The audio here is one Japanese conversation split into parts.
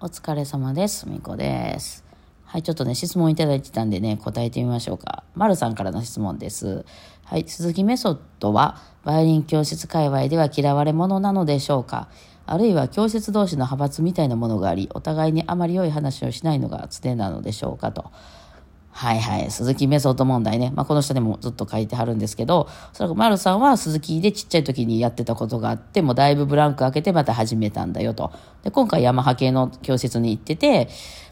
お疲れ様です。みこです。はい、ちょっとね、質問いただいてたんでね、答えてみましょうか。まるさんからの質問です。はい、鈴木メソッドは、バイオリン教室界隈では嫌われ者なのでしょうかあるいは教室同士の派閥みたいなものがあり、お互いにあまり良い話をしないのが常なのでしょうかと。はいはい。鈴木メソッド問題ね。まあ、この下でもずっと書いてはるんですけど、それ丸さんは鈴木でちっちゃい時にやってたことがあって、もうだいぶブランク開けてまた始めたんだよと。で、今回ヤマハ系の教室に行ってて、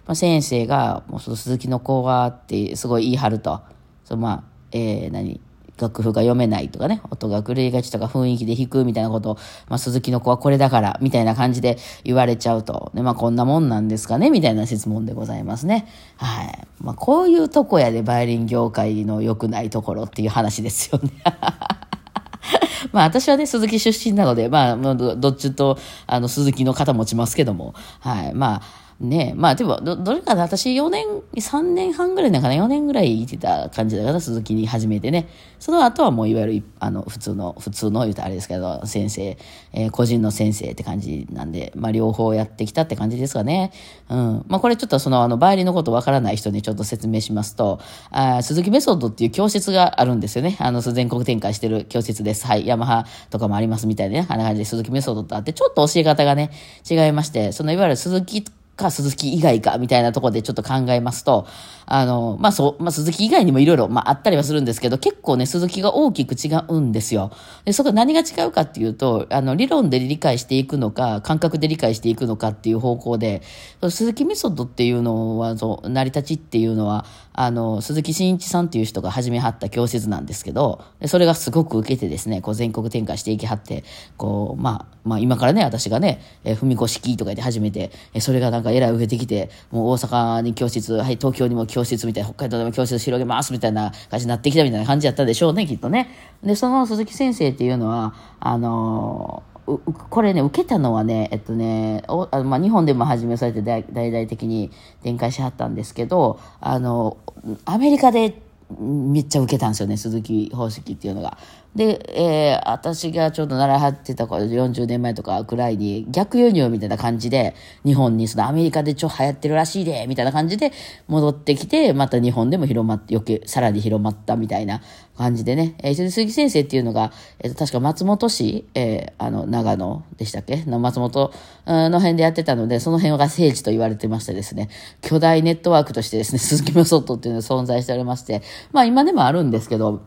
まあ、先生が、もうその鈴木の子はってすごい言い張ると。そのまあ、えー、何？楽譜が読めないとかね、音が狂いがちとか雰囲気で弾くみたいなことを、まあ、鈴木の子はこれだから、みたいな感じで言われちゃうと。で、まあ、こんなもんなんですかね、みたいな質問でございますね。はい。まあ、こういうとこやで、バイオリン業界の良くないところっていう話ですよね。まあ私はね、鈴木出身なので、まあ、どどっちと、あの、鈴木の肩持ちますけども、はい。まあ、ねまあでも、ど、どれかな私4年、3年半ぐらいなんかな、4年ぐらいいてた感じだから、鈴木に始めてね。その後はもういわゆる、あの、普通の、普通の言うとあれですけど、先生、えー個人の先生って感じなんで、まあ両方やってきたって感じですかね。うん。まあこれちょっとその、あの、バイオリンのことわからない人にちょっと説明しますと、あ鈴木メソッドっていう教室があるんですよね。あの、全国展開してる教室です。はい。ヤマハとかもありますみたいでね。あんな感じで鈴木メソッドってあって、ちょっと教え方がね、違いまして、そのいわゆる鈴木か鈴木以外かみたいなところでちょっと考えますと、あの、まあ、そう、まあ、鈴木以外にもいろいろ、まあ、あったりはするんですけど、結構ね、鈴木が大きく違うんですよ。で、そこ何が違うかっていうと、あの、理論で理解していくのか、感覚で理解していくのかっていう方向で、鈴木メソッドっていうのは、そう、成り立ちっていうのは、あの、鈴木真一さんっていう人が始めはった教室なんですけど、でそれがすごく受けてですね、こう全国展開していきはって、こう、まあ、まあ今からね、私がね、えー、文子式とかで始めて、えそれがなんかえらい受けてきて、もう大阪に教室、はい、東京にも教室みたいな、北海道でも教室広げますみたいな感じになってきたみたいな感じやったでしょうね、きっとね。で、その鈴木先生っていうのは、あのーこれね、受けたのはね、えっとね、おあのまあ、日本でも始めされて大大々的に展開しはったんですけど、あの、アメリカでめっちゃ受けたんですよね、鈴木方式っていうのが。で、えー私がちょうど習ってた頃、40年前とかくらいに逆輸入みたいな感じで、日本にそのアメリカでちょ流行ってるらしいで、みたいな感じで戻ってきて、また日本でも広まって、余計、さらに広まったみたいな感じでね、えー鈴木先生っていうのが、えーと確か松本市、えーあの、長野でしたっけ？の松本の辺でやってたので、その辺が聖地と言われてましてですね、巨大ネットワークとしてですね、鈴木メソッドっていうのが存在しておりまして、まあ今でもあるんですけど、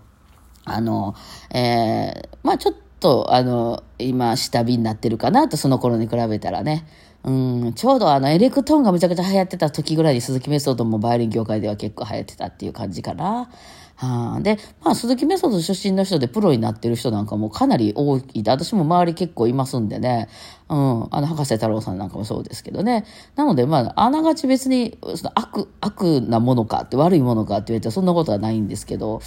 あの、えーまあちょっと、あの、今、下火になってるかなと、その頃に比べたらね。うん、ちょうどあの、エレクトーンがめちゃくちゃ流行ってた時ぐらいに鈴木メソッドもバイオリン業界では結構流行ってたっていう感じかな。はあ、で、まあ、鈴木メソッド出身の人でプロになってる人なんかもかなり多いで、私も周り結構いますんでね。うん、あの、博士太郎さんなんかもそうですけどね。なので、まあ、あながち別に、その悪、悪なものかって悪いものかって言われたらそんなことはないんですけど、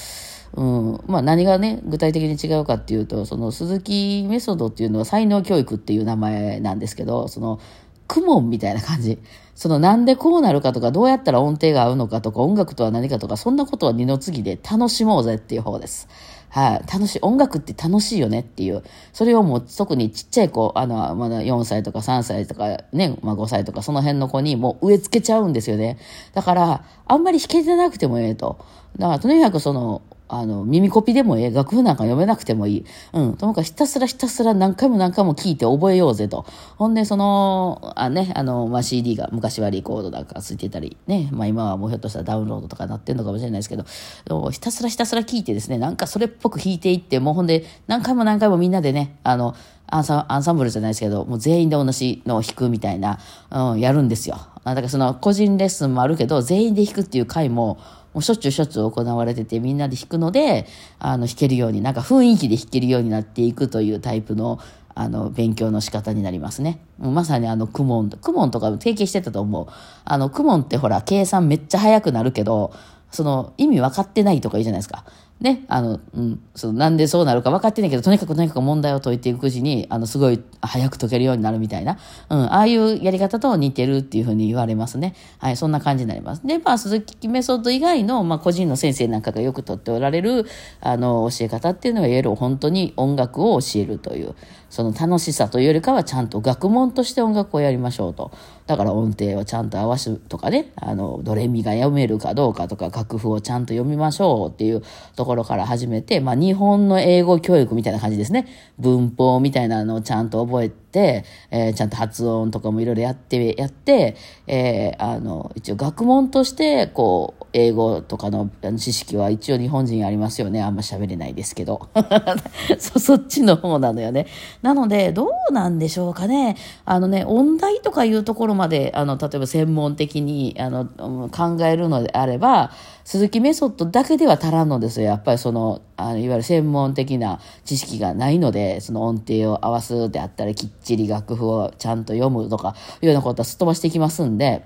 うん、まあ何がね、具体的に違うかっていうと、その鈴木メソッドっていうのは才能教育っていう名前なんですけど、その、クモンみたいな感じ。そのなんでこうなるかとか、どうやったら音程が合うのかとか、音楽とは何かとか、そんなことは二の次で楽しもうぜっていう方です。はい、楽しい。音楽って楽しいよねっていう。それをもう特にちっちゃい子、あの、まだ4歳とか3歳とかね、まあ5歳とかその辺の子にもう植え付けちゃうんですよね。だから、あんまり弾けてなくてもええと。だからとにかくその、あの、耳コピでもええ、楽譜なんか読めなくてもいい。うん。ともかくひたすらひたすら何回も何回も聞いて覚えようぜと。ほんで、その、あね、あの、まあ、CD が昔はリコードなんかついてたり、ね、まあ今はもうひょっとしたらダウンロードとかなってんのかもしれないですけど、ひたすらひたすら聞いてですね、なんかそれっぽく弾いていって、もうほんで、何回も何回もみんなでね、あの、アンサアンサンブルじゃないですけど、もう全員で同じのを弾くみたいな、うん、やるんですよ。だからその個人レッスンもあるけど、全員で弾くっていう回も、もうしょっちゅうしょっちゅう行われてて、みんなで弾くので、あの、弾けるように、なんか雰囲気で弾けるようになっていくというタイプの、あの、勉強の仕方になりますね。まさにあの、クモン、クモンとか提携してたと思う。あの、クモンってほら、計算めっちゃ早くなるけど、その、意味分かってないとかいいじゃないですか。ね、あの、うん、そのなんでそうなるか分かってないけど、とにかくとにかく問題を解いていくうちに、あの、すごい早く解けるようになるみたいな、うん、ああいうやり方と似てるっていうふうに言われますね。はい、そんな感じになります。で、まあ、鈴木メソッド以外の、まあ、個人の先生なんかがよく取っておられる、あの、教え方っていうのは、いわゆる本当に音楽を教えるという、その楽しさというよりかはちゃんと学問として音楽をやりましょうと。だから音程をちゃんと合わすとかね、あの、ドレミが読めるかどうかとか、楽譜をちゃんと読みましょうっていうところから始めて、まあ日本の英語教育みたいな感じですね。文法みたいなのをちゃんと覚えて、えー、ちゃんと発音とかもいろいろやって、やって、えー、あの、一応学問として、こう、英語とかの知識は一応日本人ありますよね。あんま喋れないですけど。そ、そっちの方なのよね。なので、どうなんでしょうかね。あのね、音大とかいうところまで、あの、例えば専門的に、あの、考えるのであれば、鈴木メソッドだけでは足らんのですよ。やっぱりその、あのいわゆる専門的な知識がないので、その音程を合わすであったり、きってちり楽譜をちゃんと読むとか、いうようなことはすっ飛ばしていきますんで、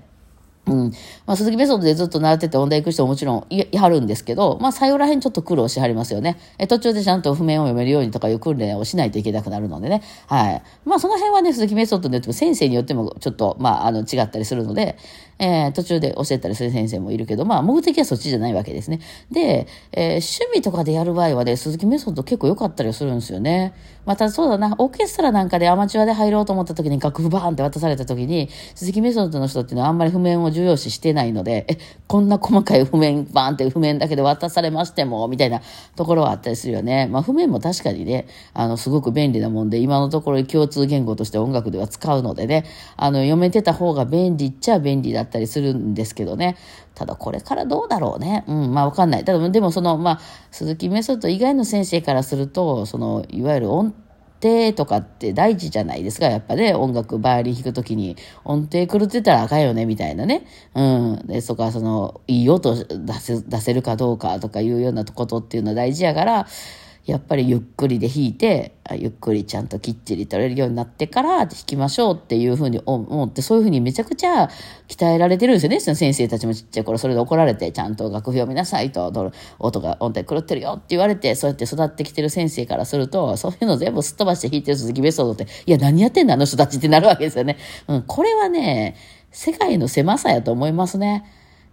うん。まあ、鈴木メソッドでずっと習ってて音大行く人ももちろんいはるんですけど、まあ、最後らへんちょっと苦労しはりますよね。え、途中でちゃんと譜面を読めるようにとかいう訓練をしないといけなくなるのでね。はい。まあ、その辺はね、鈴木メソッドで言っても先生によってもちょっと、まあ、あの、違ったりするので、えー、途中で教えたりする先生もいるけど、まあ、目的はそっちじゃないわけですね。で、えー、趣味とかでやる場合はね、鈴木メソッド結構良かったりするんですよね。また、そうだな、オーケストラなんかでアマチュアで入ろうと思った時に楽譜バーンって渡された時に、鈴木メソッドの人っていうのはあんまり譜面を重要視してないので、え、こんな細かい譜面バーンって譜面だけで渡されましても、みたいなところはあったりするよね。まあ、譜面も確かにね、あの、すごく便利なもんで、今のところ共通言語として音楽では使うのでね、あの、読めてた方が便利っちゃ便利だったりするんですけどね。ただこれからどうだろうね。うん、まあわかんない。ただでもその、まあ、鈴木メソッド以外の先生からすると、その、いわゆる音程とかって大事じゃないですか。やっぱね、音楽、バイオリン弾くときに音程狂ってたらあかんよね、みたいなね。うん。で、そこはその、いい音出せ、出せるかどうかとかいうようなことっていうのは大事やから、やっぱりゆっくりで弾いて、ゆっくりちゃんときっちり取れるようになってから弾きましょうっていうふうに思って、そういうふうにめちゃくちゃ鍛えられてるんですよね。その先生たちもちっちゃい頃それで怒られて、ちゃんと楽譜読みなさいと、音が音程狂ってるよって言われて、そうやって育ってきてる先生からすると、そういうの全部すっ飛ばして弾いてる鈴木ベソードって、いや、何やってんだあの人たちってなるわけですよね。うん、これはね、世界の狭さやと思いますね。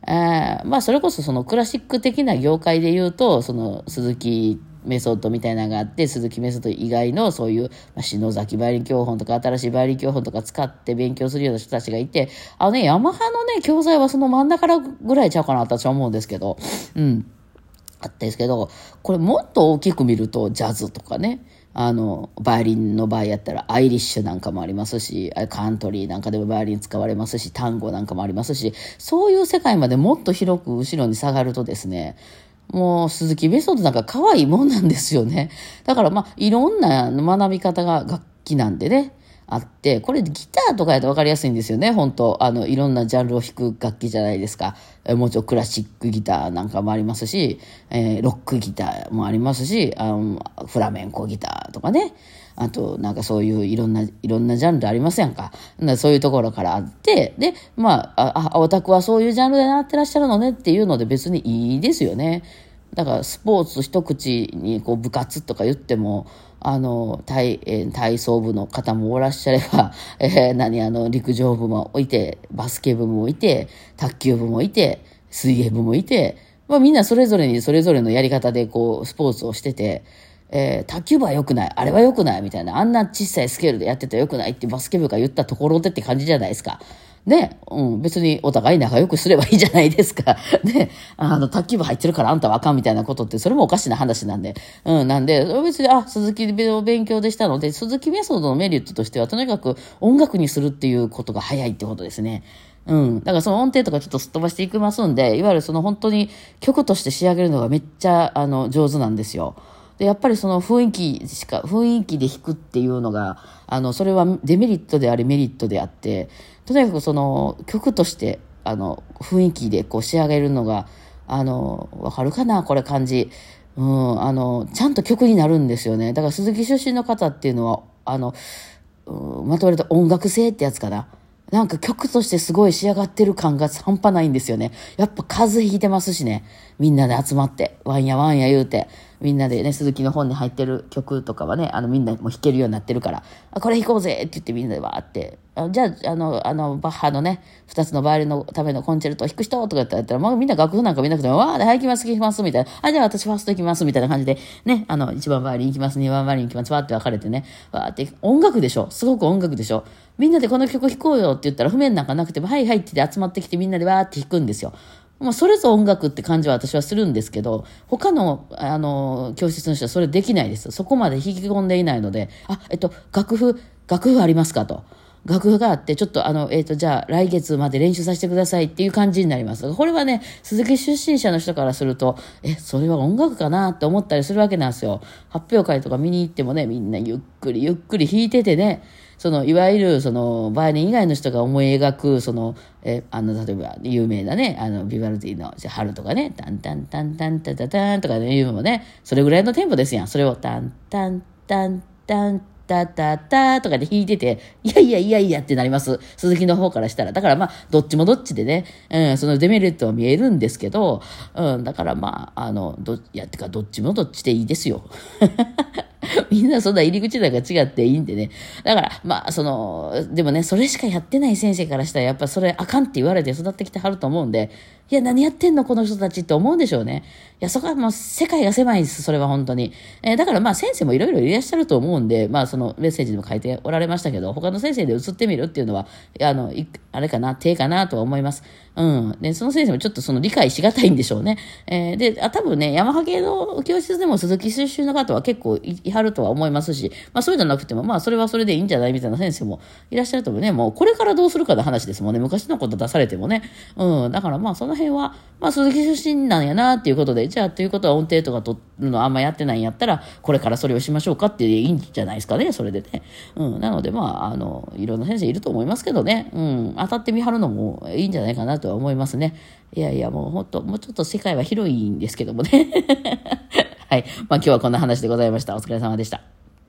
えー、まあ、それこそそのクラシック的な業界で言うと、その鈴木メソッドみたいなのがあって、鈴木メソッド以外のそういう、まあ、篠崎バイオリン教本とか新しいバイオリン教本とか使って勉強するような人たちがいて、あのね、ヤマハのね、教材はその真ん中ぐらいちゃうかな私は思うんですけど、うん。あったんですけど、これもっと大きく見ると、ジャズとかね、あの、バイオリンの場合やったら、アイリッシュなんかもありますし、カントリーなんかでもバイオリン使われますし、単語なんかもありますし、そういう世界までもっと広く後ろに下がるとですね、もう鈴木ベソッドなんか可愛いもんなんですよね。だからまあいろんな学び方が楽器なんでね。あって、これギターとかやと分かりやすいんですよね、本当あの、いろんなジャンルを弾く楽器じゃないですか。えもちろんクラシックギターなんかもありますし、えー、ロックギターもありますし、あのフラメンコギターとかね。あと、なんかそういういろんな、いろんなジャンルありませんか？そういうところからあって、で、まあ、あ、オタクはそういうジャンルで習ってらっしゃるのねっていうので別にいいですよね。だからスポーツ一口にこう部活とか言っても、あの、体、体操部の方もおらっしゃれば、えー、何、あの、陸上部もいて、バスケ部もいて、卓球部もいて、水泳部もいて、まあみんなそれぞれにそれぞれのやり方でこう、スポーツをしてて、えー、卓球部は良くない、あれは良くない、みたいな、あんな小さいスケールでやってたら良くないってバスケ部が言ったところでって感じじゃないですか。ね、うん、別にお互い仲良くすればいいじゃないですか。ね、あの、卓球部入ってるからあんたはあかんみたいなことって、それもおかしな話なんで。うん、なんで、別に、あ、鈴木を勉強でしたので、鈴木メソッドのメリットとしては、とにかく音楽にするっていうことが早いってことですね。うん。だからその音程とかちょっとすっ飛ばしていきますんで、いわゆるその本当に曲として仕上げるのがめっちゃ、あの、上手なんですよ。で、やっぱりその雰囲気しか、雰囲気で弾くっていうのが、あの、それはデメリットでありメリットであって、とにかくその曲として、あの、雰囲気でこう仕上げるのが、あの、わかるかなこれ感じ。うん、あの、ちゃんと曲になるんですよね。だから鈴木出身の方っていうのは、あの、うん、まとめると音楽性ってやつかな。なんか曲としてすごい仕上がってる感が半端ないんですよね。やっぱ風邪ひいてますしね。みんなで集まって、ワンやワンや言うて、みんなでね、鈴木の本に入ってる曲とかはね、あのみんなも弾けるようになってるから、あ、これ弾こうぜって言ってみんなでわーって、じゃあ、あの、あの、バッハのね、二つのバイオリンのためのコンチェルトを弾く人とかって言ったら、まあみんな楽譜なんか見なくても、わーで、はい、行きます、行きます、みたいな。あ、じゃあ私ファースト行きます、みたいな感じで、ね、あの、一番バイオリン行きます、二番バイオリン行きます、わーって分かれてね、わーって、音楽でしょすごく音楽でしょみんなでこの曲弾こうよって言ったら、譜面なんかなくても、はいはいって集まってきてみんなでわーって弾くんですよ。まあ、それぞれ音楽って感じは私はするんですけど、他の、あの、教室の人はそれできないです。そこまで引き込んでいないので、あ、えっと、楽譜、楽譜ありますかと。楽譜があって、ちょっとあの、えっ、ー、と、じゃあ来月まで練習させてくださいっていう感じになります。これはね、鈴木出身者の人からすると、え、それは音楽かなって思ったりするわけなんですよ。発表会とか見に行ってもね、みんなゆっくりゆっくり弾いててね、その、いわゆる、その、バイオリン以外の人が思い描く、その、え、あの、例えば、有名なね、あの、ビバルディの、じゃ春とかね、タンタンタンタンタタタンとかね、いうのもね、それぐらいのテンポですやん。それを、タンタンタンタンタタタとかで弾いてて、いやいやいやいやってなります。鈴木の方からしたら。だからまあ、どっちもどっちでね、うん、そのデメリットは見えるんですけど、うん、だからまあ、あの、ど、いや、てかどっちもどっちでいいですよ。みんなそんな入り口なんか違っていいんでね。だから、まあ、その、でもね、それしかやってない先生からしたら、やっぱそれあかんって言われて育ってきてはると思うんで、いや、何やってんのこの人たちって思うんでしょうね。いや、そこはもう世界が狭いです、それは本当に。えー、だからまあ先生もいろいろいらっしゃると思うんで、まあそのメッセージにも書いておられましたけど、他の先生で移ってみるっていうのは、あの、あれかな、手かなとは思います。うん。で、その先生もちょっとその理解しがたいんでしょうね。えー、で、あ、多分ね、山ハ系の教室でも鈴木出身の方は結構いはるとは思いますし、まあそういうのなくても、まあそれはそれでいいんじゃないみたいな先生もいらっしゃると思うね。もうこれからどうするかの話ですもんね。昔のこと出されてもね。うん。だからまあその辺は、まあ鈴木出身なんやなっていうことで、じゃあということは音程とか取るのあんまやってないんやったら、これからそれをしましょうかっていいんじゃないですかね。それでね。うん。なのでまあ、あの、いろんな先生いると思いますけどね。うん。当たってみはるのもいいんじゃないかなとは思いますね。いやいや、もう本当もうちょっと世界は広いんですけどもね。はい。まあ今日はこんな話でございました。お疲れ様でした。